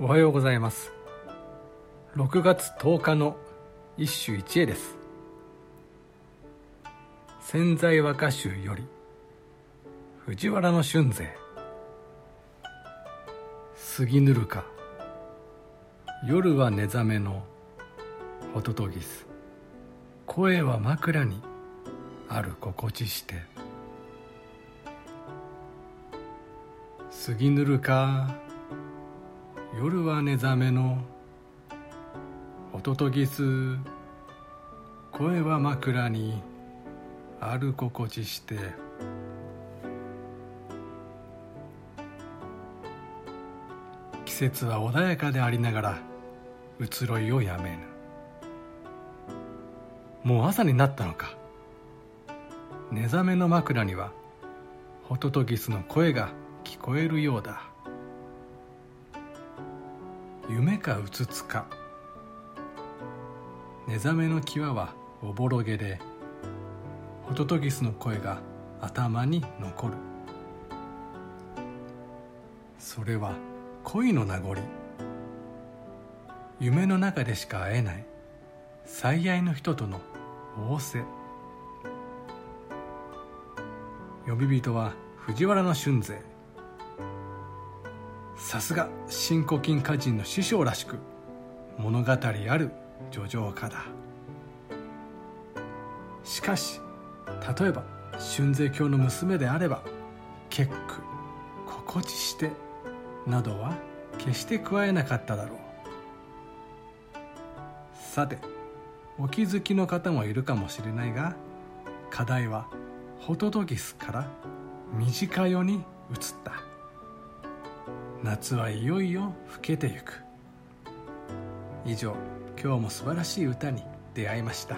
おはようございます。6月10日の一首一会です。潜在和歌集より藤原の春勢。杉ぬるか夜は寝覚めのホトトギス声は枕にある心地して。杉ぬるか夜は寝覚めのホトトギス声は枕にある心地して。季節は穏やかでありながら移ろいをやめぬ。もう朝になったのか。寝覚めの枕にはホトトギスの声が聞こえるようだ。夢かうつつか。寝覚めの際はおぼろげでホトトギスの声が頭に残る。それは恋の名残。夢の中でしか会えない。最愛の人との仰せ。呼び人は藤原の春勢。さすが新古今歌人の師匠らしく物語ある叙情家だ。しかし例えば春税教の娘であれば結句心地してなどは決して加えなかっただろう。さてお気づきの方もいるかもしれないが課題はホトトギスから短夜に移った。夏はいよいよ更けてゆく。以上今日も素晴らしい歌に出会いました。